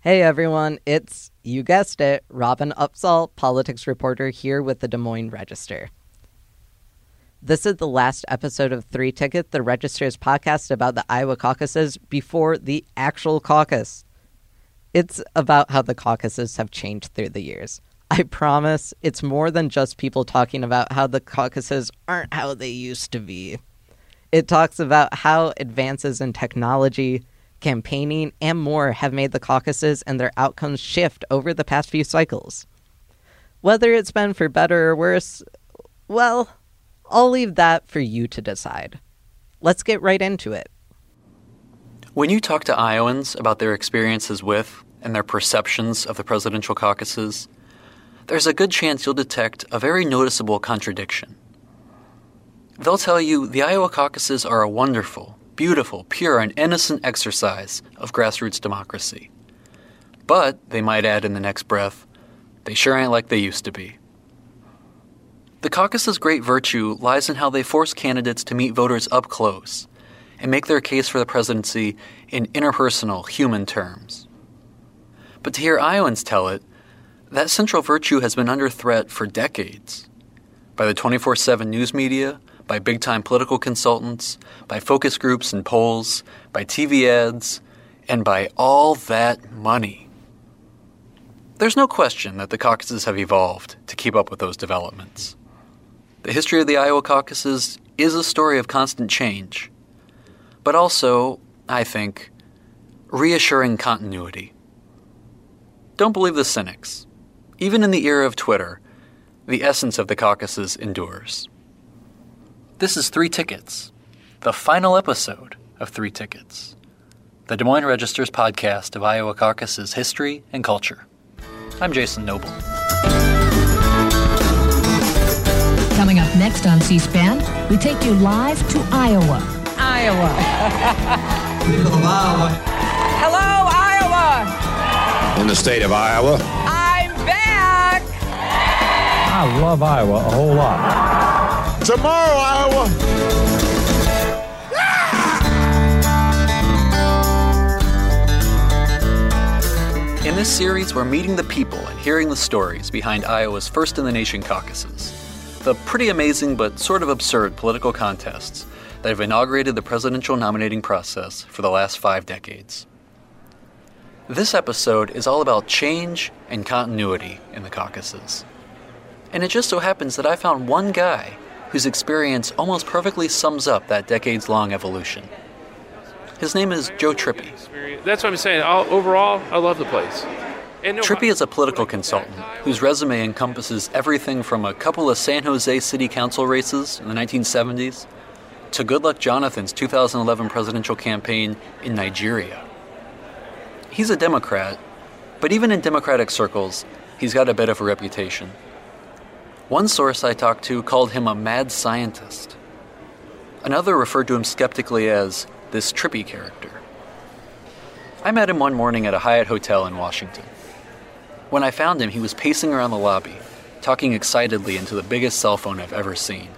Hey everyone, it's, you guessed it, Robin Opsahl, politics reporter here with the Des Moines Register. This is the last episode of Three Ticket, the Register's podcast about the Iowa caucuses before the actual caucus. It's about how the caucuses have changed through the years. I promise it's more than just people talking about how the caucuses aren't how they used to be. It talks about how advances in technology, campaigning, and more have made the caucuses and their outcomes shift over the past few cycles. Whether it's been for better or worse, well, I'll leave that for you to decide. Let's get right into it. When you talk to Iowans about their experiences with and their perceptions of the presidential caucuses, there's a good chance you'll detect a very noticeable contradiction. They'll tell you the Iowa caucuses are a wonderful, beautiful, pure, and innocent exercise of grassroots democracy. But, they might add in the next breath, they sure ain't like they used to be. The caucus's great virtue lies in how they force candidates to meet voters up close and make their case for the presidency in interpersonal, human terms. But to hear Iowans tell it, that central virtue has been under threat for decades by the 24 7 news media, by big time political consultants, by focus groups and polls, by TV ads, and by all that money. There's no question that the caucuses have evolved to keep up with those developments. The history of the Iowa caucuses is a story of constant change, but also, I think, reassuring continuity. Don't believe the cynics. Even in the era of Twitter, the essence of the caucuses endures. This is Three Tickets, the final episode of Three Tickets, the Des Moines Register's podcast of Iowa caucuses history and culture. I'm Jason Noble. Coming up next on C SPAN, we take you live to Iowa. Iowa. Hello, Iowa. In the state of Iowa. I'm back. I love Iowa a whole lot. Tomorrow, Iowa. In this series, we're meeting the people and hearing the stories behind Iowa's first in the nation caucuses. The pretty amazing but sort of absurd political contests that have inaugurated the presidential nominating process for the last five decades. This episode is all about change and continuity in the caucuses. And it just so happens that I found one guy whose experience almost perfectly sums up that decades long evolution. His name is Joe Trippi. That's what I'm saying. I'll, overall, I love the place. No, Trippi is a political consultant whose resume encompasses everything from a couple of San Jose City Council races in the 1970s to Goodluck Jonathan's 2011 presidential campaign in Nigeria. He's a Democrat, but even in Democratic circles, he's got a bit of a reputation. One source I talked to called him a mad scientist. Another referred to him skeptically as this trippy character. I met him one morning at a Hyatt hotel in Washington. When I found him, he was pacing around the lobby, talking excitedly into the biggest cell phone I've ever seen.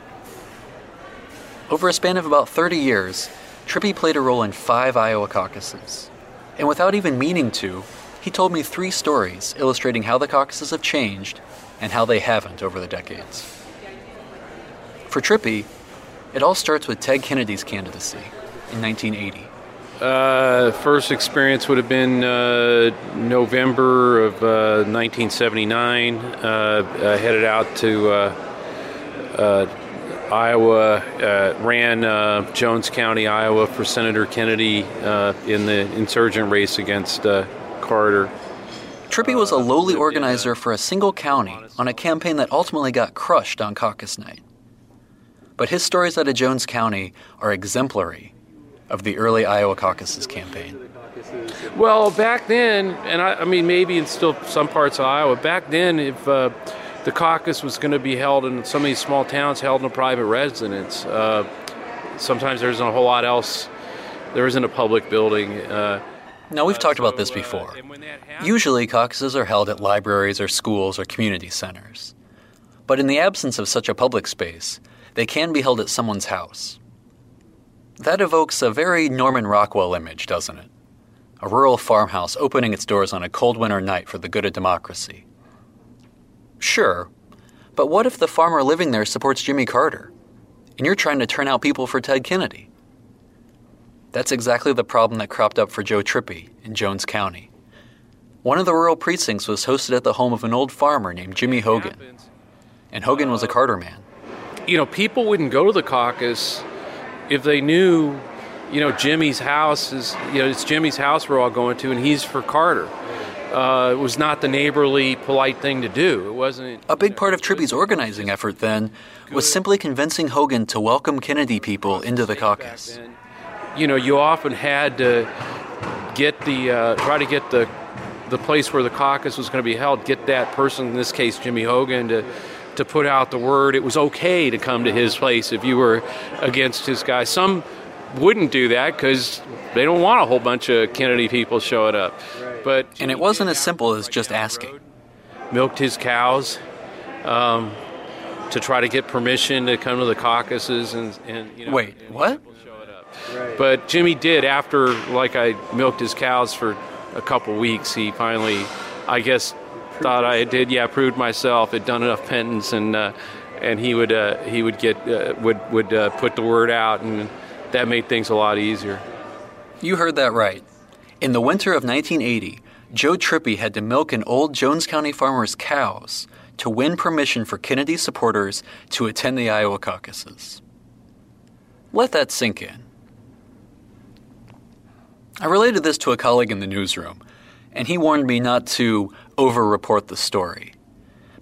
Over a span of about 30 years, Trippi played a role in five Iowa caucuses. And without even meaning to, he told me three stories illustrating how the caucuses have changed and how they haven't over the decades. For Trippi, it all starts with Ted Kennedy's candidacy in 1980. Uh, first experience would have been uh, November of uh, 1979. Uh, I headed out to uh, uh, Iowa, uh, ran uh, Jones County, Iowa for Senator Kennedy uh, in the insurgent race against uh, Carter. Trippi was a lowly organizer for a single county on a campaign that ultimately got crushed on caucus night. But his stories out of Jones County are exemplary of the early Iowa caucuses campaign. Well, back then, and I, I mean maybe in still some parts of Iowa, back then, if uh, the caucus was going to be held in some of these small towns, held in a private residence, uh, sometimes there isn't a whole lot else. There isn't a public building. Uh, Now, we've talked about this before. Usually, caucuses are held at libraries or schools or community centers. But in the absence of such a public space, they can be held at someone's house. That evokes a very Norman Rockwell image, doesn't it? a rural farmhouse opening its doors on a cold winter night for the good of democracy. Sure, but what if the farmer living there supports Jimmy Carter, and you're trying to turn out people for Ted Kennedy? That's exactly the problem that cropped up for Joe Trippi in Jones County. One of the rural precincts was hosted at the home of an old farmer named Jimmy Hogan, and Hogan was a Carter man. You know, people wouldn't go to the caucus if they knew, you know, Jimmy's house is, you know, it's Jimmy's house we're all going to, and he's for Carter. Uh, it was not the neighborly, polite thing to do. It wasn't. A big part of Trippi's organizing effort then was simply convincing Hogan to welcome Kennedy people into the caucus. You know, you often had to get the uh, try to get the the place where the caucus was going to be held, get that person, in this case Jimmy Hogan, to to put out the word it was okay to come to his place if you were against his guy. Some wouldn't do that because they don't want a whole bunch of Kennedy people showing up. But And it wasn't as simple as just asking. milked his cows um, to try to get permission to come to the caucuses and, and you know. Wait, and what? People. But Jimmy did after like I milked his cows for a couple weeks. He finally, I guess, thought I did. Yeah, proved myself. Had done enough penance, and uh, and he would uh, he would get uh, would would uh, put the word out, and that made things a lot easier. You heard that right. In the winter of 1980, Joe Trippi had to milk an old Jones County farmer's cows to win permission for Kennedy supporters to attend the Iowa caucuses. Let that sink in. I related this to a colleague in the newsroom, and he warned me not to over-report the story,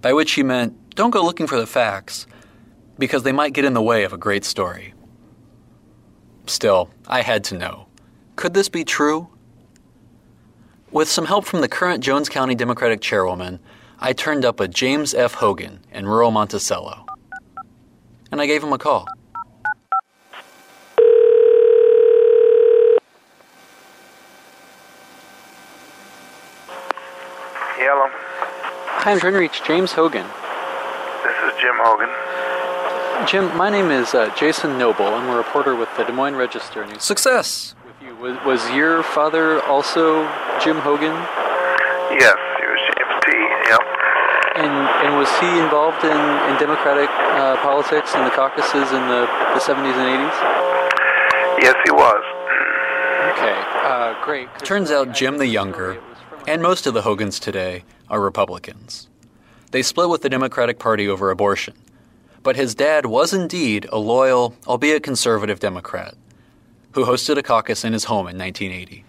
by which he meant don't go looking for the facts, because they might get in the way of a great story. Still, I had to know. Could this be true? With some help from the current Jones County Democratic chairwoman, I turned up a James F. Hogan in rural Monticello. And I gave him a call. Hello, Hi, I'm trying to reach James Hogan. this is Jim Hogan. Jim, my name is uh, Jason Noble. I'm a reporter with the Des Moines Register News. Success! With you. Was, was your father also Jim Hogan? Yes, he was James T. Yep. And, and was he involved in, in Democratic uh, politics in the caucuses in the, the 70s and 80s? Yes, he was. Okay, uh, great. Turns out Jim the Younger, and most of the Hogans today, are Republicans. They split with the Democratic Party over abortion. But his dad was indeed a loyal, albeit conservative Democrat, who hosted a caucus in his home in 1980.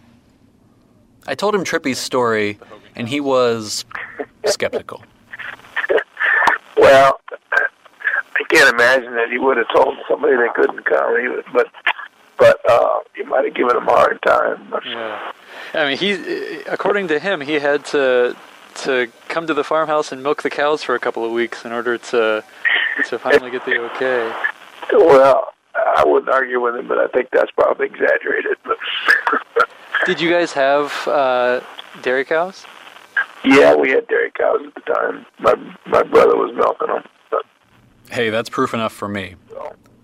I told him Trippi's story, and he was skeptical. Well, I can't imagine that he would have told somebody they couldn't come. But but uh, he might have given him a hard time. Yeah. I mean, he, according to him, he had to to come to the farmhouse and milk the cows for a couple of weeks in order to to finally get the okay. Well, I wouldn't argue with him, but I think that's probably exaggerated. Did you guys have uh, dairy cows? yeah, we had dairy cows at the time. My my brother was milking them. But, Hey, that's proof enough for me.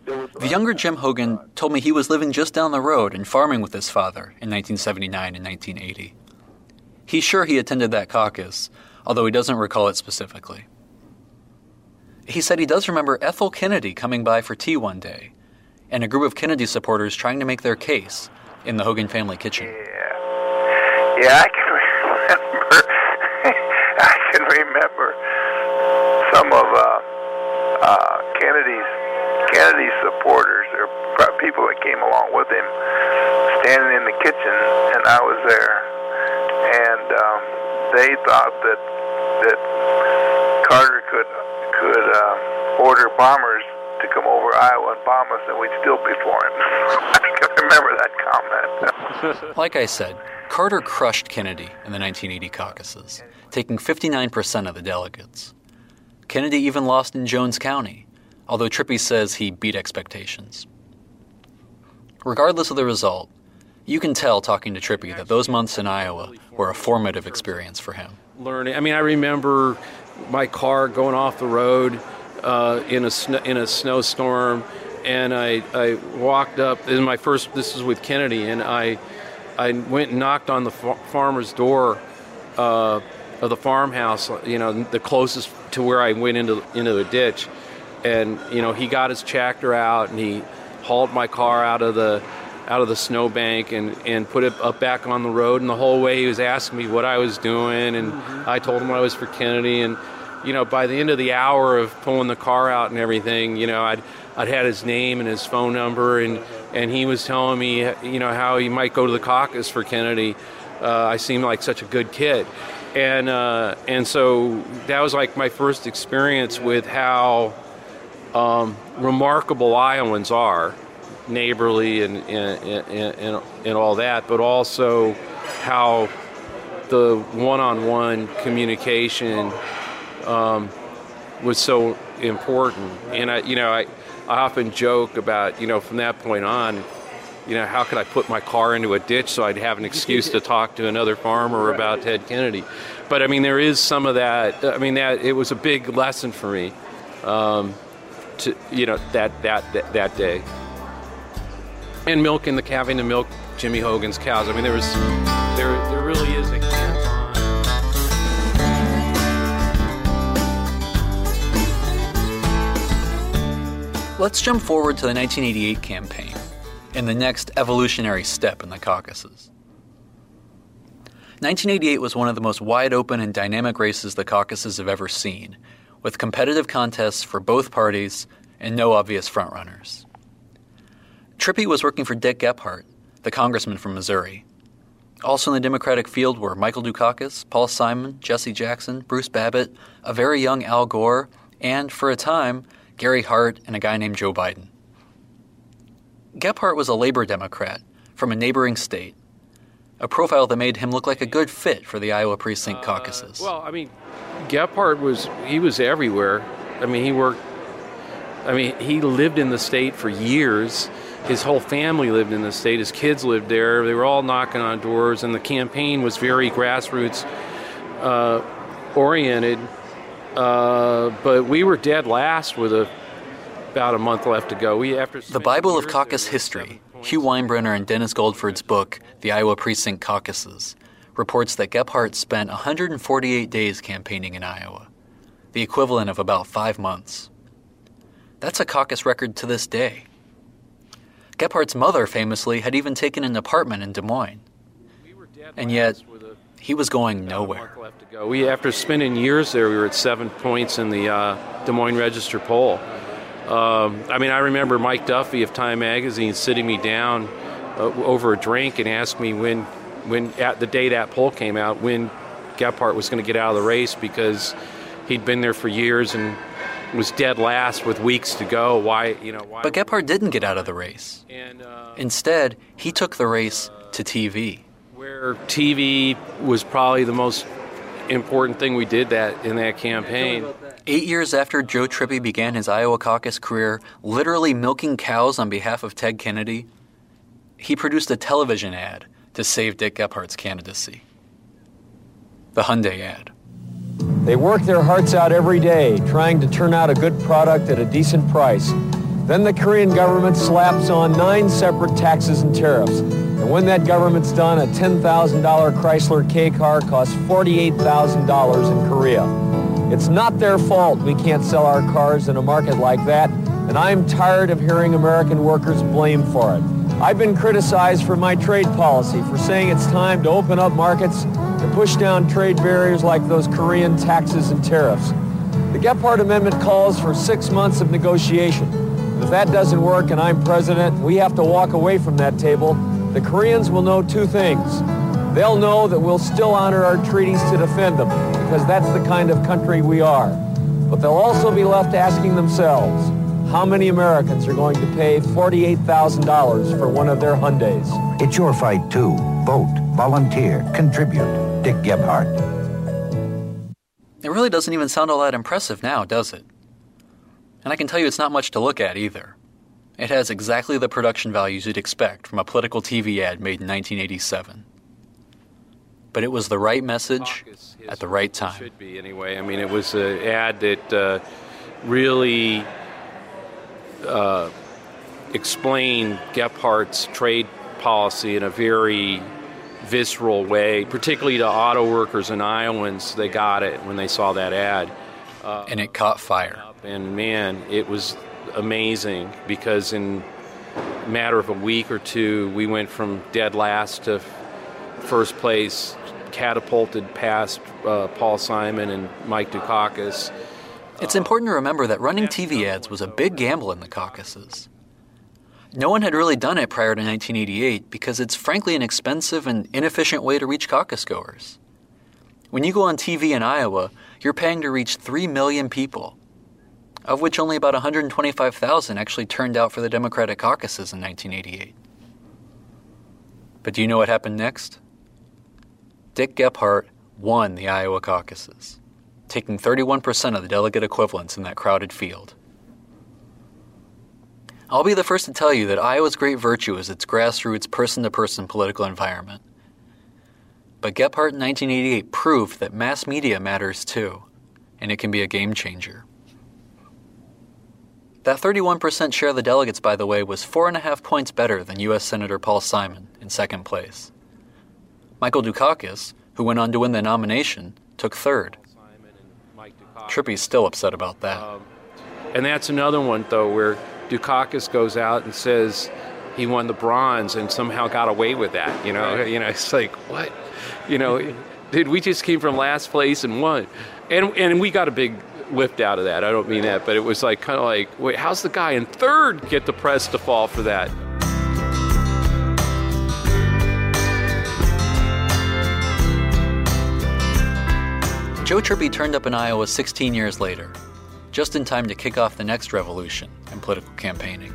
The younger Jim Hogan told me he was living just down the road and farming with his father in 1979 and 1980. He's sure he attended that caucus, although he doesn't recall it specifically. He said he does remember Ethel Kennedy coming by for tea one day, and a group of Kennedy supporters trying to make their case in the Hogan family kitchen. yeah, yeah, I can remember. I can remember some of uh, uh, Kennedy's Kennedy supporters or people that came along with him standing in the kitchen, and I was there, and um, they thought that that Carter could could uh, order bombers to come over Iowa and bomb us, and we'd still be for him. I can remember that comment. Like I said, Carter crushed Kennedy in the 1980 caucuses, taking 59% of the delegates. Kennedy even lost in Jones County, although Trippi says he beat expectations. Regardless of the result, you can tell talking to Trippi that those months in Iowa were a formative experience for him. learning. I mean, I remember my car going off the road uh, in a sn- in a snowstorm, and I I walked up. This is my first. This is with Kennedy, and I I went and knocked on the fa- farmer's door uh, of the farmhouse, you know, the closest to where I went into into the ditch, and you know he got his tractor out and he hauled my car out of the out of the snowbank and, and put it up back on the road. And the whole way he was asking me what I was doing, and I told him I was for Kennedy. And you know, by the end of the hour of pulling the car out and everything, you know, I'd I'd had his name and his phone number, and and he was telling me, you know, how he might go to the caucus for Kennedy. Uh, I seemed like such a good kid, and uh, and so that was like my first experience with how um, remarkable Iowans are, neighborly and and, and and and all that, but also how the one-on-one communication um, was so important. And I, you know, I, I often joke about, you know, from that point on, you know, how could I put my car into a ditch so I'd have an excuse to talk to another farmer about Ted Kennedy? But I mean, there is some of that. I mean, that it was a big lesson for me, um, to you know, that that that, that day. And milk milking the having to milk Jimmy Hogan's cows. I mean, there was there there really is a hands-on. Let's jump forward to the 1988 campaign and the next evolutionary step in the caucuses. 1988 was one of the most wide open and dynamic races the caucuses have ever seen, with competitive contests for both parties and no obvious frontrunners. Trippi was working for Dick Gephardt, the congressman from Missouri. Also in the Democratic field were Michael Dukakis, Paul Simon, Jesse Jackson, Bruce Babbitt, a very young Al Gore, and, for a time, Gary Hart and a guy named Joe Biden. Gephardt was a labor Democrat from a neighboring state, a profile that made him look like a good fit for the Iowa precinct uh, caucuses. Well, I mean, Gephardt was he was everywhere. I mean, he worked. I mean, he lived in the state for years. His whole family lived in the state. His kids lived there. They were all knocking on doors, and the campaign was very grassroots uh, oriented. Uh, but we were dead last with a, about a month left to go. We after the Bible of Caucus History, Hugh Winebrenner and Dennis Goldford's book, The Iowa Precinct Caucuses, reports that Gephardt spent 148 days campaigning in Iowa, the equivalent of about five months. That's a caucus record to this day. Gephardt's mother famously had even taken an apartment in Des Moines. And yet, he was going nowhere. We, after spending years there, we were at seven points in the uh, Des Moines Register poll. Um, I mean, I remember Mike Duffy of Time Magazine sitting me down uh, over a drink and asked me when, when at the day that poll came out, when Gephardt was going to get out of the race because he'd been there for years and was dead last with weeks to go. Why, you know? Why But Gephardt didn't get out of the race. and, uh, Instead, he took the race to TV. where TV was probably the most important thing we did that in that campaign. Eight years after Joe Trippi began his Iowa caucus career, literally milking cows on behalf of Ted Kennedy, he produced a television ad to save Dick Gephardt's candidacy. The Hyundai ad. They work their hearts out every day trying to turn out a good product at a decent price. Then the Korean government slaps on nine separate taxes and tariffs. And when that government's done, a $10,000 Chrysler K car costs $48,000 in Korea. It's not their fault we can't sell our cars in a market like that, and I'm tired of hearing American workers blamed for it. I've been criticized for my trade policy, for saying it's time to open up markets push down trade barriers like those Korean taxes and tariffs. The Gephardt Amendment calls for six months of negotiation. If that doesn't work and I'm president, we have to walk away from that table. The Koreans will know two things. They'll know that we'll still honor our treaties to defend them, because that's the kind of country we are. But they'll also be left asking themselves, how many Americans are going to pay $48,000 for one of their Hyundais? It's your fight, too. Vote, volunteer, contribute. Dick Gephardt. It really doesn't even sound all that impressive now, does it? And I can tell you it's not much to look at either. It has exactly the production values you'd expect from a political TV ad made in 1987. But it was the right message at the right time. Should be anyway. I mean, it was an ad that uh, really uh, explained Gephardt's trade policy in a very visceral way, particularly to auto workers and Iowans. They got it when they saw that ad. Uh, and it caught fire. And man, it was amazing because in a matter of a week or two, we went from dead last to first place, catapulted past uh, Paul Simon and Mike Dukakis. It's important to remember that running TV ads was a big gamble in the caucuses. No one had really done it prior to 1988 because it's frankly an expensive and inefficient way to reach caucus goers. When you go on TV in Iowa, you're paying to reach 3 million people, of which only about 125,000 actually turned out for the Democratic caucuses in 1988. But do you know what happened next? Dick Gephardt won the Iowa caucuses, taking 31% of the delegate equivalents in that crowded field. I'll be the first to tell you that Iowa's great virtue is its grassroots, person to person political environment. But Gephardt in 1988 proved that mass media matters too, and it can be a game changer. That 31% share of the delegates, by the way, was four and a half points better than U.S. Senator Paul Simon in second place. Michael Dukakis, who went on to win the nomination, took third. Trippi's still upset about that. Um, and that's another one, though, where Dukakis goes out and says he won the bronze and somehow got away with that. You know, right. you know, it's like what, you know, dude, we just came from last place and won, and and we got a big lift out of that. I don't mean that, but it was like kind of like, wait, how's the guy in third get the press to fall for that? Joe Trippi turned up in Iowa 16 years later just in time to kick off the next revolution in political campaigning.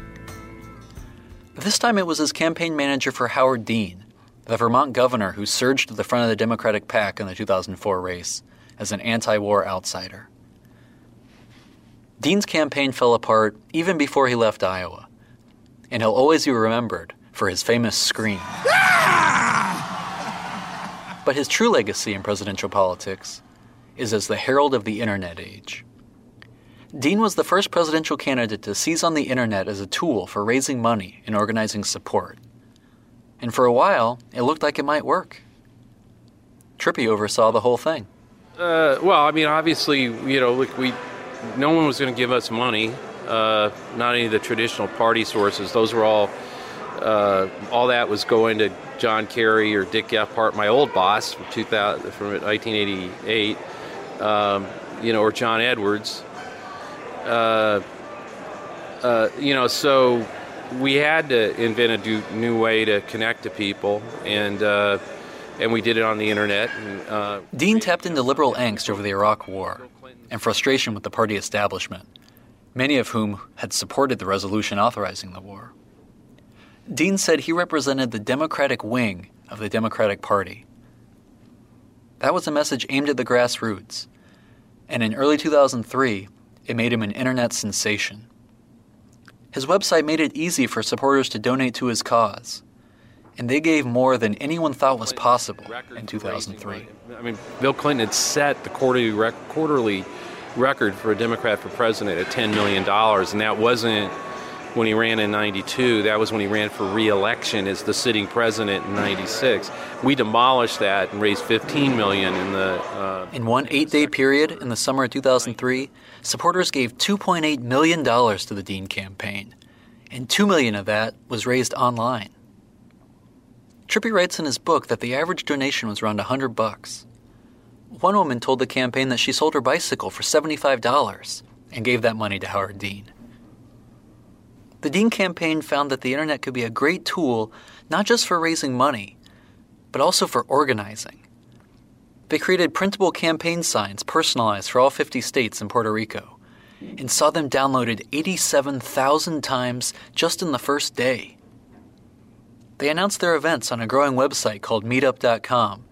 This time it was as campaign manager for Howard Dean, the Vermont governor who surged to the front of the Democratic pack in the 2004 race as an anti war outsider. Dean's campaign fell apart even before he left Iowa, and he'll always be remembered for his famous scream. but his true legacy in presidential politics is as the herald of the internet age. Dean was the first presidential candidate to seize on the internet as a tool for raising money and organizing support. And for a while, it looked like it might work. Trippi oversaw the whole thing. Uh, well, I mean, obviously, you know, look, we, no one was going to give us money. Uh, not any of the traditional party sources. Those were all, uh, all that was going to John Kerry or Dick Gephardt, my old boss from 2000, from 1988, um, you know, or John Edwards uh, uh, you know, so we had to invent a new way to connect to people, and uh, and we did it on the internet. And, uh, Dean tapped into liberal angst over the Iraq War and frustration with the party establishment, many of whom had supported the resolution authorizing the war. Dean said he represented the Democratic wing of the Democratic Party. That was a message aimed at the grassroots. And in early 2003, it made him an internet sensation. His website made it easy for supporters to donate to his cause, and they gave more than anyone thought was possible in 2003. I mean, Bill Clinton had set the quarterly, rec- quarterly record for a Democrat for president at $10 million, and that wasn't when he ran in 92. That was when he ran for re-election as the sitting president in 96. We demolished that and raised 15 million in the uh, In one 8-day period in the summer of 2003, supporters gave 2.8 million dollars to the Dean campaign, and 2 million of that was raised online. Trippi writes in his book that the average donation was around 100 bucks. One woman told the campaign that she sold her bicycle for $75 and gave that money to Howard Dean. The Dean campaign found that the internet could be a great tool not just for raising money, but also for organizing. They created printable campaign signs personalized for all 50 states and Puerto Rico and saw them downloaded 87,000 times just in the first day. They announced their events on a growing website called meetup.com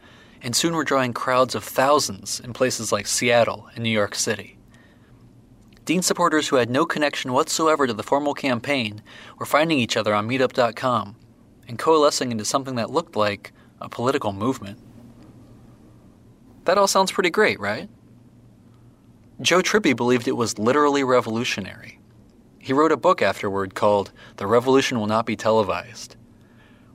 and soon were drawing crowds of thousands in places like Seattle and New York City. Dean supporters who had no connection whatsoever to the formal campaign were finding each other on meetup.com and coalescing into something that looked like a political movement. That all sounds pretty great, right? Joe Trippi believed it was literally revolutionary. He wrote a book afterward called The Revolution Will Not Be Televised,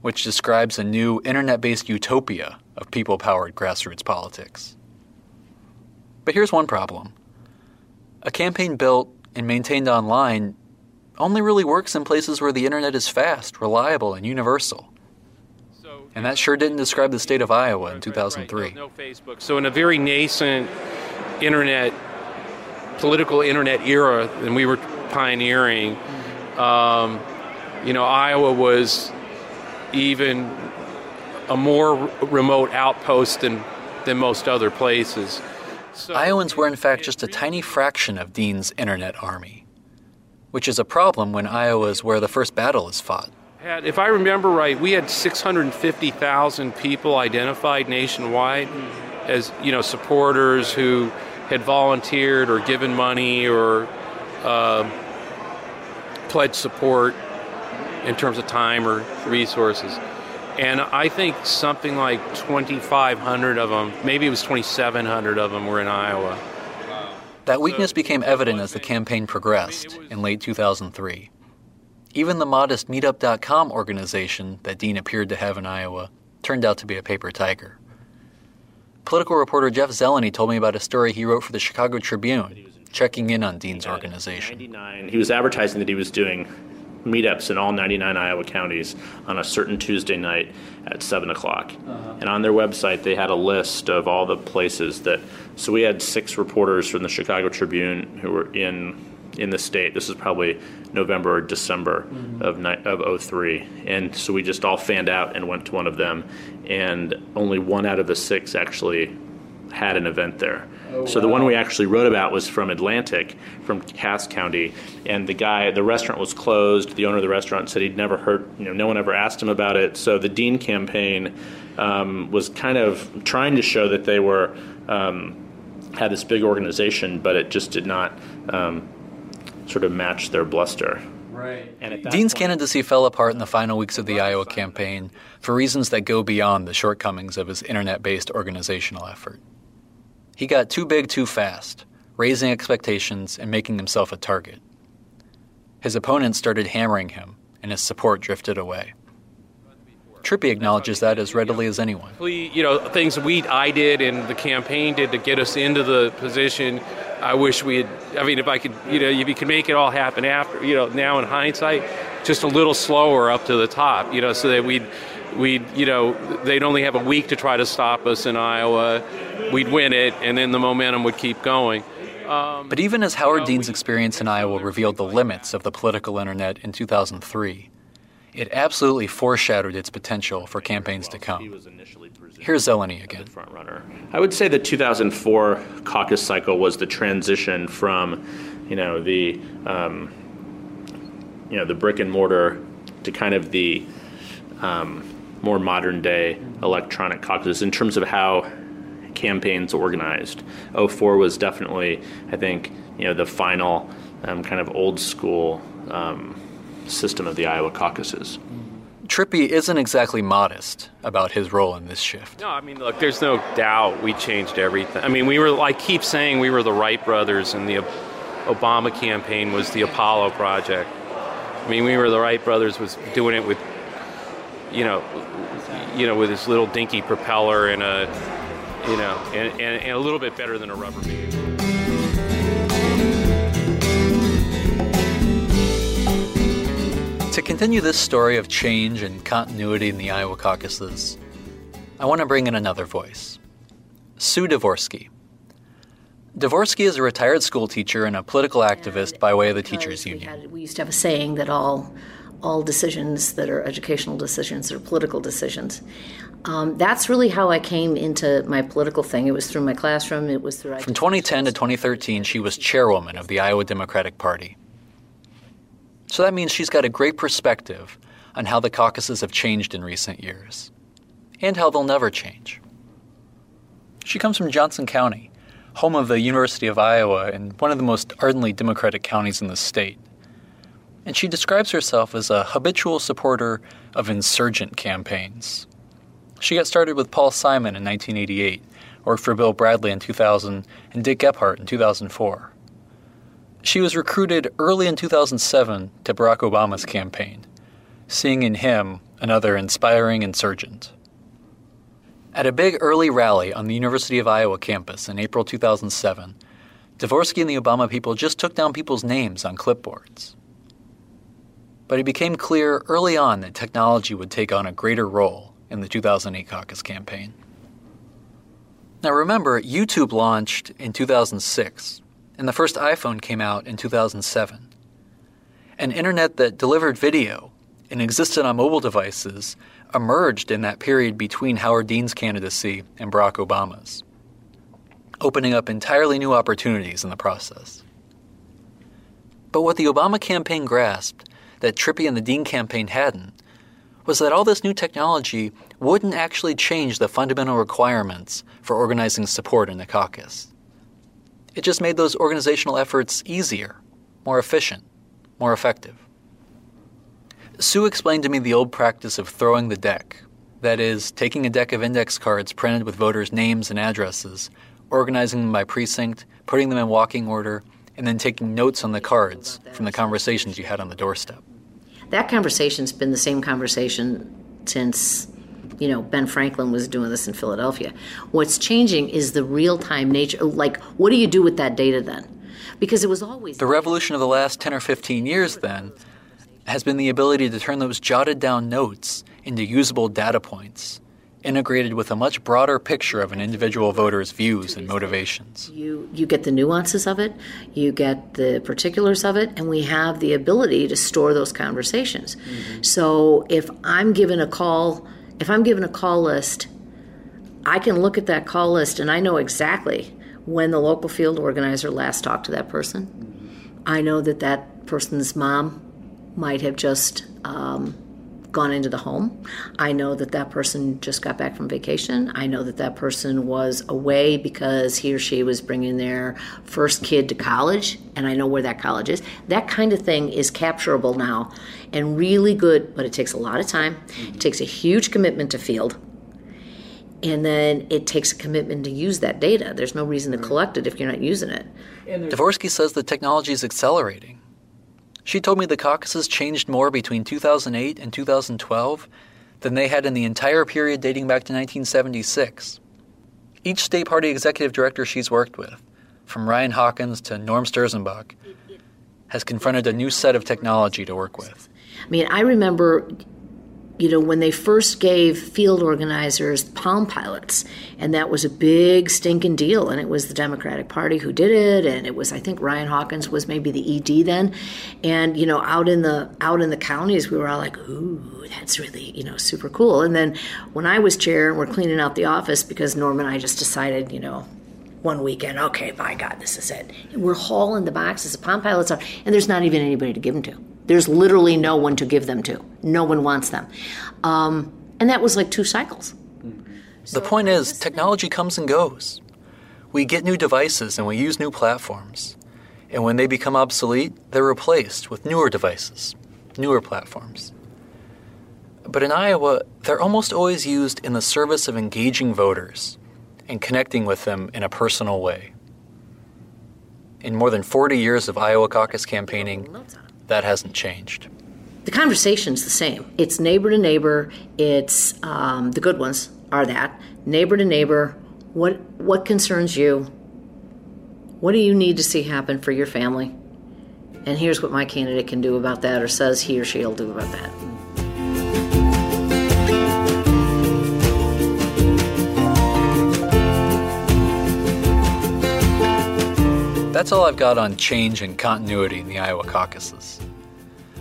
which describes a new internet based utopia of people powered grassroots politics. But here's one problem a campaign built and maintained online only really works in places where the internet is fast, reliable, and universal. And that sure didn't describe the state of Iowa in 2003. No Facebook. So, in a very nascent internet, political internet era, and we were pioneering, um, you know, Iowa was even a more remote outpost than, than most other places. So, Iowans were, in fact, just a tiny fraction of Dean's internet army, which is a problem when Iowa is where the first battle is fought. If I remember right, we had 650,000 people identified nationwide as you know supporters who had volunteered or given money or uh, pledged support in terms of time or resources. And I think something like 2,500 of them, maybe it was 2,700 of them, were in Iowa. That weakness became evident as the campaign progressed in late 2003. Even the modest Meetup.com organization that Dean appeared to have in Iowa turned out to be a paper tiger. Political reporter Jeff Zeleny told me about a story he wrote for the Chicago Tribune, checking in on Dean's organization. he was advertising that he was doing meetups in all 99 Iowa counties on a certain Tuesday night at 7 o'clock. Uh-huh. And on their website, they had a list of all the places that. So we had six reporters from the Chicago Tribune who were in in the state. This is probably November or December of ni- of 03. And so we just all fanned out and went to one of them. And only one out of the six actually had an event there. so the one we actually wrote about was from Atlantic, from Cass County, and the guy, the restaurant was closed. The owner of the restaurant said he'd never heard, you know, no one ever asked him about it. So the Dean campaign um, was kind of trying to show that they were um, had this big organization, but it just did not um, sort of match their bluster. Right. And at that Dean's point- candidacy fell apart in the final weeks of the Iowa campaign for reasons that go beyond the shortcomings of his internet based organizational effort. He got too big too fast, raising expectations and making himself a target. His opponents started hammering him, and his support drifted away. Trippi acknowledges that as readily as anyone. We, you know, things we I did and the campaign did to get us into the position. I wish we had. I mean, if I could, you know, if you could make it all happen after, you know, now in hindsight, just a little slower up to the top, you know, so that we'd, we'd, you know, they'd only have a week to try to stop us in Iowa. We'd win it, and then the momentum would keep going. Um, but even as Howard uh, Dean's experience in Iowa revealed the limits of the political internet in 2003, it absolutely foreshadowed its potential for campaigns to come. Here's Zeleny again. front runner. I would say the 2004 caucus cycle was the transition from, you know, the, um, you know, the brick and mortar to kind of the um, more modern day electronic caucuses in terms of how campaigns organized. 04 was definitely, I think, you know, the final um, kind of old school um, system of the Iowa caucuses. Trippi isn't exactly modest about his role in this shift. No, I mean, look, there's no doubt we changed everything. I mean, we were, I keep saying we were the Wright brothers, and the Obama campaign was the Apollo project. I mean, we were the Wright brothers was doing it with, you know, you know, with this little dinky propeller and a, you know, and, and, and a little bit better than a rubber band. To continue this story of change and continuity in the Iowa caucuses, I want to bring in another voice Sue Dvorsky. Dvorsky is a retired school teacher and a political activist by way of the Teachers Union. We used to have a saying that all all decisions that are educational decisions are political decisions. Um, that's really how I came into my political thing. It was through my classroom. It was through. From 2010 to 2013, she was chairwoman of the Iowa Democratic Party. So that means she's got a great perspective on how the caucuses have changed in recent years and how they'll never change. She comes from Johnson County, home of the University of Iowa and one of the most ardently Democratic counties in the state. And she describes herself as a habitual supporter of insurgent campaigns. She got started with Paul Simon in 1988, worked for Bill Bradley in 2000, and Dick Gephardt in 2004. She was recruited early in 2007 to Barack Obama's campaign, seeing in him another inspiring insurgent. At a big early rally on the University of Iowa campus in April 2007, Dvorsky and the Obama people just took down people's names on clipboards. But it became clear early on that technology would take on a greater role in the 2008 caucus campaign. Now remember, YouTube launched in 2006, and the first iPhone came out in 2007. An internet that delivered video and existed on mobile devices emerged in that period between Howard Dean's candidacy and Barack Obama's, opening up entirely new opportunities in the process. But what the Obama campaign grasped that Trippi and the Dean campaign hadn't was that all this new technology wouldn't actually change the fundamental requirements for organizing support in the caucus. It just made those organizational efforts easier, more efficient, more effective. Sue explained to me the old practice of throwing the deck that is, taking a deck of index cards printed with voters' names and addresses, organizing them by precinct, putting them in walking order, and then taking notes on the cards from the conversations you had on the doorstep. That conversation's been the same conversation since you know Ben Franklin was doing this in Philadelphia. What's changing is the real-time nature like what do you do with that data then? Because it was always The revolution of the last 10 or 15 years then has been the ability to turn those jotted down notes into usable data points, integrated with a much broader picture of an individual voter's views and motivations. You you get the nuances of it, you get the particulars of it, and we have the ability to store those conversations. Mm-hmm. So if I'm given a call, if I'm given a call list, I can look at that call list and I know exactly when the local field organizer last talked to that person. I know that that person's mom might have just um, gone into the home. I know that that person just got back from vacation. I know that that person was away because he or she was bringing their first kid to college, and I know where that college is. That kind of thing is capturable now and really good, but it takes a lot of time. It takes a huge commitment to field. And then it takes a commitment to use that data. There's no reason to collect it if you're not using it. Dvorsky says the technology is accelerating she told me the caucuses changed more between 2008 and 2012 than they had in the entire period dating back to 1976. Each state party executive director she's worked with, from Ryan Hawkins to Norm Sterzenbach, has confronted a new set of technology to work with. I mean, I remember you know, when they first gave field organizers Palm Pilots, and that was a big stinking deal, and it was the Democratic Party who did it, and it was I think Ryan Hawkins was maybe the ED then, and you know, out in the out in the counties, we were all like, ooh, that's really you know super cool. And then when I was chair, and we're cleaning out the office because Norm and I just decided, you know, one weekend, okay, by God, this is it. We're hauling the boxes of Palm Pilots out, and there's not even anybody to give them to. There's literally no one to give them to. No one wants them. Um, and that was like two cycles. The point is, technology comes and goes. We get new devices and we use new platforms. And when they become obsolete, they're replaced with newer devices, newer platforms. But in Iowa, they're almost always used in the service of engaging voters and connecting with them in a personal way. In more than 40 years of Iowa caucus campaigning, that hasn't changed. The conversation's the same. It's neighbor to neighbor. It's um, the good ones are that neighbor to neighbor. What what concerns you? What do you need to see happen for your family? And here's what my candidate can do about that, or says he or she'll do about that. That's all I've got on change and continuity in the Iowa caucuses.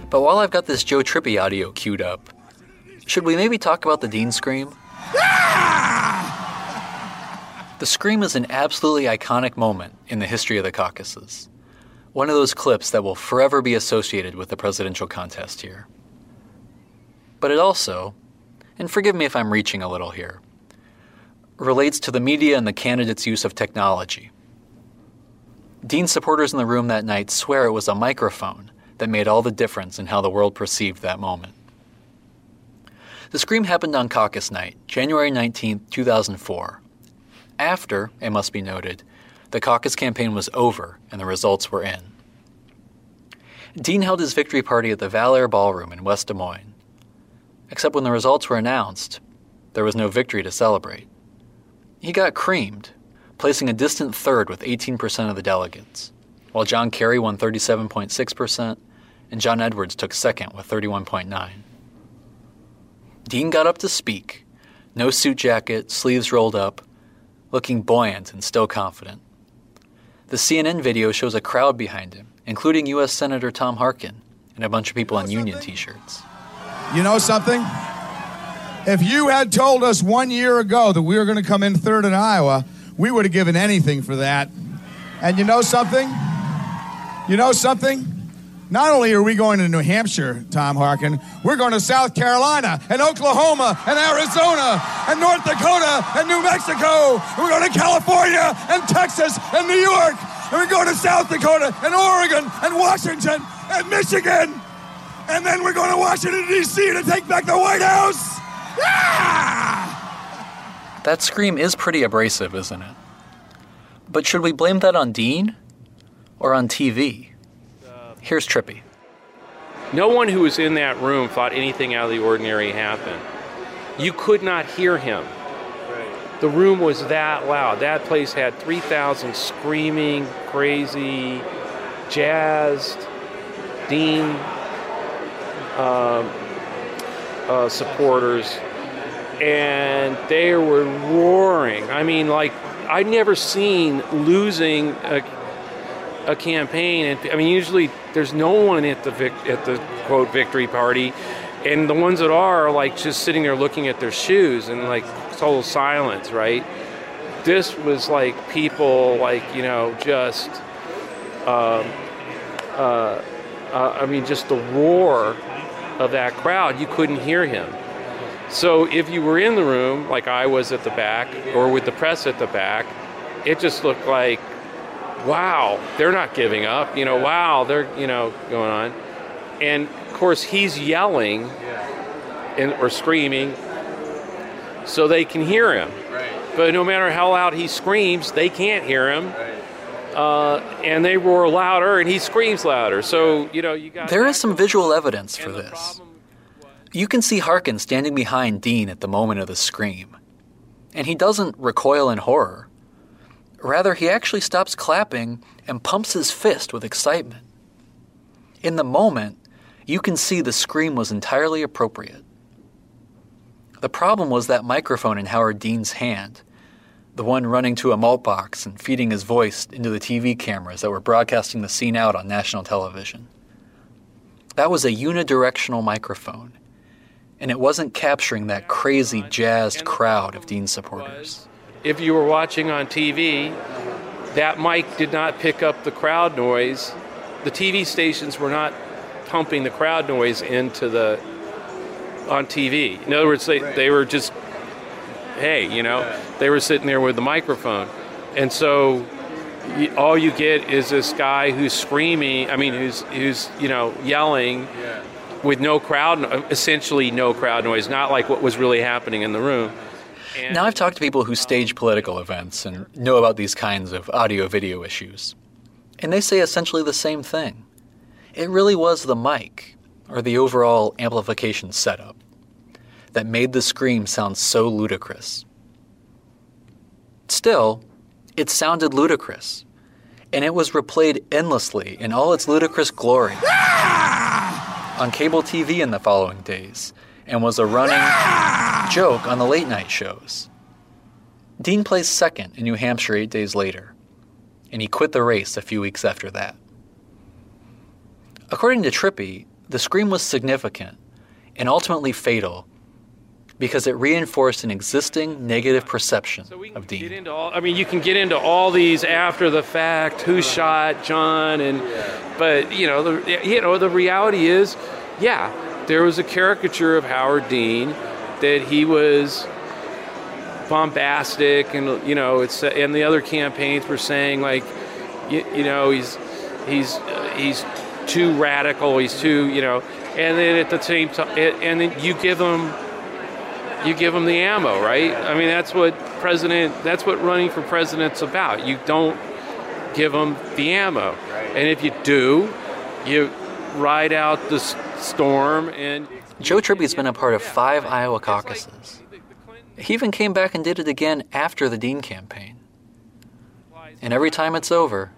But while I've got this Joe Trippi audio queued up, should we maybe talk about the Dean Scream? the Scream is an absolutely iconic moment in the history of the caucuses. One of those clips that will forever be associated with the presidential contest here. But it also, and forgive me if I'm reaching a little here, relates to the media and the candidates' use of technology Dean supporters in the room that night swear it was a microphone that made all the difference in how the world perceived that moment. The scream happened on caucus night, January 19, 2004. After, it must be noted, the caucus campaign was over and the results were in. Dean held his victory party at the Val-Air Ballroom in West Des Moines, Except when the results were announced, there was no victory to celebrate. He got creamed, placing a distant third with 18% of the delegates, while John Kerry won 37.6% and John Edwards took second with 31.9. Dean got up to speak, no suit jacket, sleeves rolled up, looking buoyant and still confident. The CNN video shows a crowd behind him, including U.S. Senator Tom Harkin and a bunch of people in union t shirts. You know something? If you had told us one year ago that we were going to come in third in Iowa, we would have given anything for that. And you know something? You know something? Not only are we going to New Hampshire, Tom Harkin, we're going to South Carolina and Oklahoma and Arizona and North Dakota and New Mexico. We're going to California and Texas and New York. And we're going to South Dakota and Oregon and Washington and Michigan. And then we're going to Washington, D.C. to take back the White House. That scream is pretty abrasive, isn't it? But should we blame that on Dean or on TV? Here's Trippi. No one who was in that room thought anything out of the ordinary happened. You could not hear him. The room was that loud. That place had 3,000 screaming, crazy, jazzed, Dean um, uh, supporters, and they were roaring. I mean, like, I'd never seen losing a, a campaign. And I mean, usually there's no one at the vic- at the quote victory party, and the ones that are, are like just sitting there looking at their shoes and like total silence, right? This was like people like you know just, um, uh, uh, I mean, just the roar of that crowd. You couldn't hear him. So if you were in the room, like I was at the back, or with the press at the back, it just looked like wow, they're not giving up. You know, wow, they're you know going on, and of course he's yelling and or screaming, so they can hear him. But no matter how loud he screams, they can't hear him. Uh, and they roar louder, and he screams louder. So you know you got. There is some visual evidence for this. You can see Harkin standing behind Dean at the moment of the scream, and he doesn't recoil in horror. Rather, he actually stops clapping and pumps his fist with excitement. In the moment, you can see the scream was entirely appropriate. The problem was that microphone in Howard Dean's hand, the one running to a mult box and feeding his voice into the TV cameras that were broadcasting the scene out on national television. That was a unidirectional microphone, and it wasn't capturing that crazy jazzed crowd of Dean supporters if you were watching on TV, that mic did not pick up the crowd noise. The TV stations were not pumping the crowd noise into the on TV. In other words, they, they were just, hey, you know, they were sitting there with the microphone. And so all you get is this guy who's screaming, I mean, who's, who's you know, yelling with no crowd, essentially no crowd noise, not like what was really happening in the room. And now I've talked to people who stage political events and know about these kinds of audio video issues. And they say essentially the same thing. It really was the mic, or the overall amplification setup, that made the scream sound so ludicrous. Still, it sounded ludicrous, and it was replayed endlessly in all its ludicrous glory ah! On cable TV in the following days and was a running joke on the late night shows. Dean placed second in New Hampshire eight days later, and he quit the race a few weeks after that. According to Trippi, the scream was significant and ultimately fatal because it reinforced an existing negative perception of Dean. All, I mean, you can get into all these after the fact, who shot John, and but you know, the you know the reality is, yeah, there was a caricature of Howard Dean that he was bombastic and you know it's and the other campaigns were saying like you, you know he's he's he's too radical he's too you know and then at the same time and then you give them you give them the ammo right i mean that's what president that's what running for president's about you don't give them the ammo and if you do you ride out the storm and Joe Trippi's been a part of five Iowa caucuses. He even came back and did it again after the Dean campaign. And every time it's over,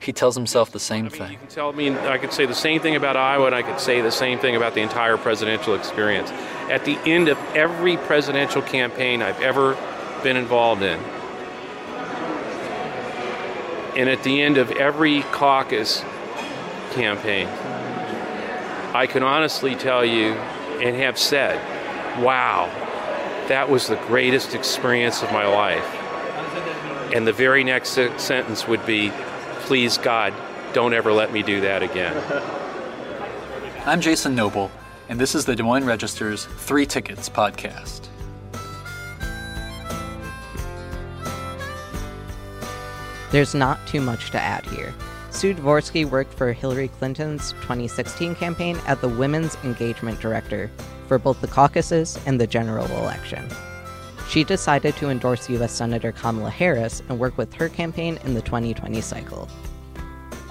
he tells himself the same thing. You can tell me I could say the same thing about Iowa, and I could say the same thing about the entire presidential experience. At the end of every presidential campaign I've ever been involved in, and at the end of every caucus campaign, I can honestly tell you and have said, wow, that was the greatest experience of my life. And the very next sentence would be, please God, don't ever let me do that again. I'm Jason Noble, and this is the Des Moines Register's Three Tickets podcast. There's not too much to add here. Sue Dvorsky worked for Hillary Clinton's 2016 campaign as the Women's Engagement Director for both the caucuses and the general election. She decided to endorse U.S. Senator Kamala Harris and work with her campaign in the 2020 cycle.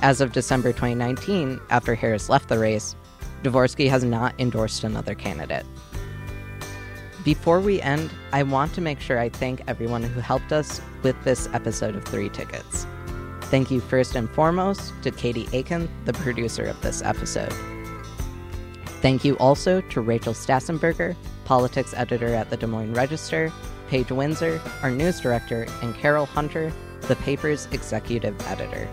As of December 2019, after Harris left the race, Dvorsky has not endorsed another candidate. Before we end, I want to make sure I thank everyone who helped us with this episode of Three Tickets. Thank you first and foremost to Katie Akin, the producer of this episode. Thank you also to Rachel Stassen-Berger, politics editor at the Des Moines Register, Paige Windsor, our news director, and Carol Hunter, the paper's executive editor.